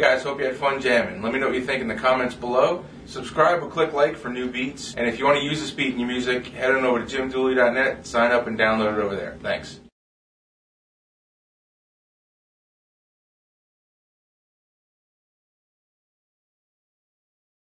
guys. Hope you had fun jamming. Let me know what you think in the comments below. Subscribe or click like for new beats. And if you want to use this beat in your music, head on over to jimdooley.net, sign up, and download it over there. Thanks.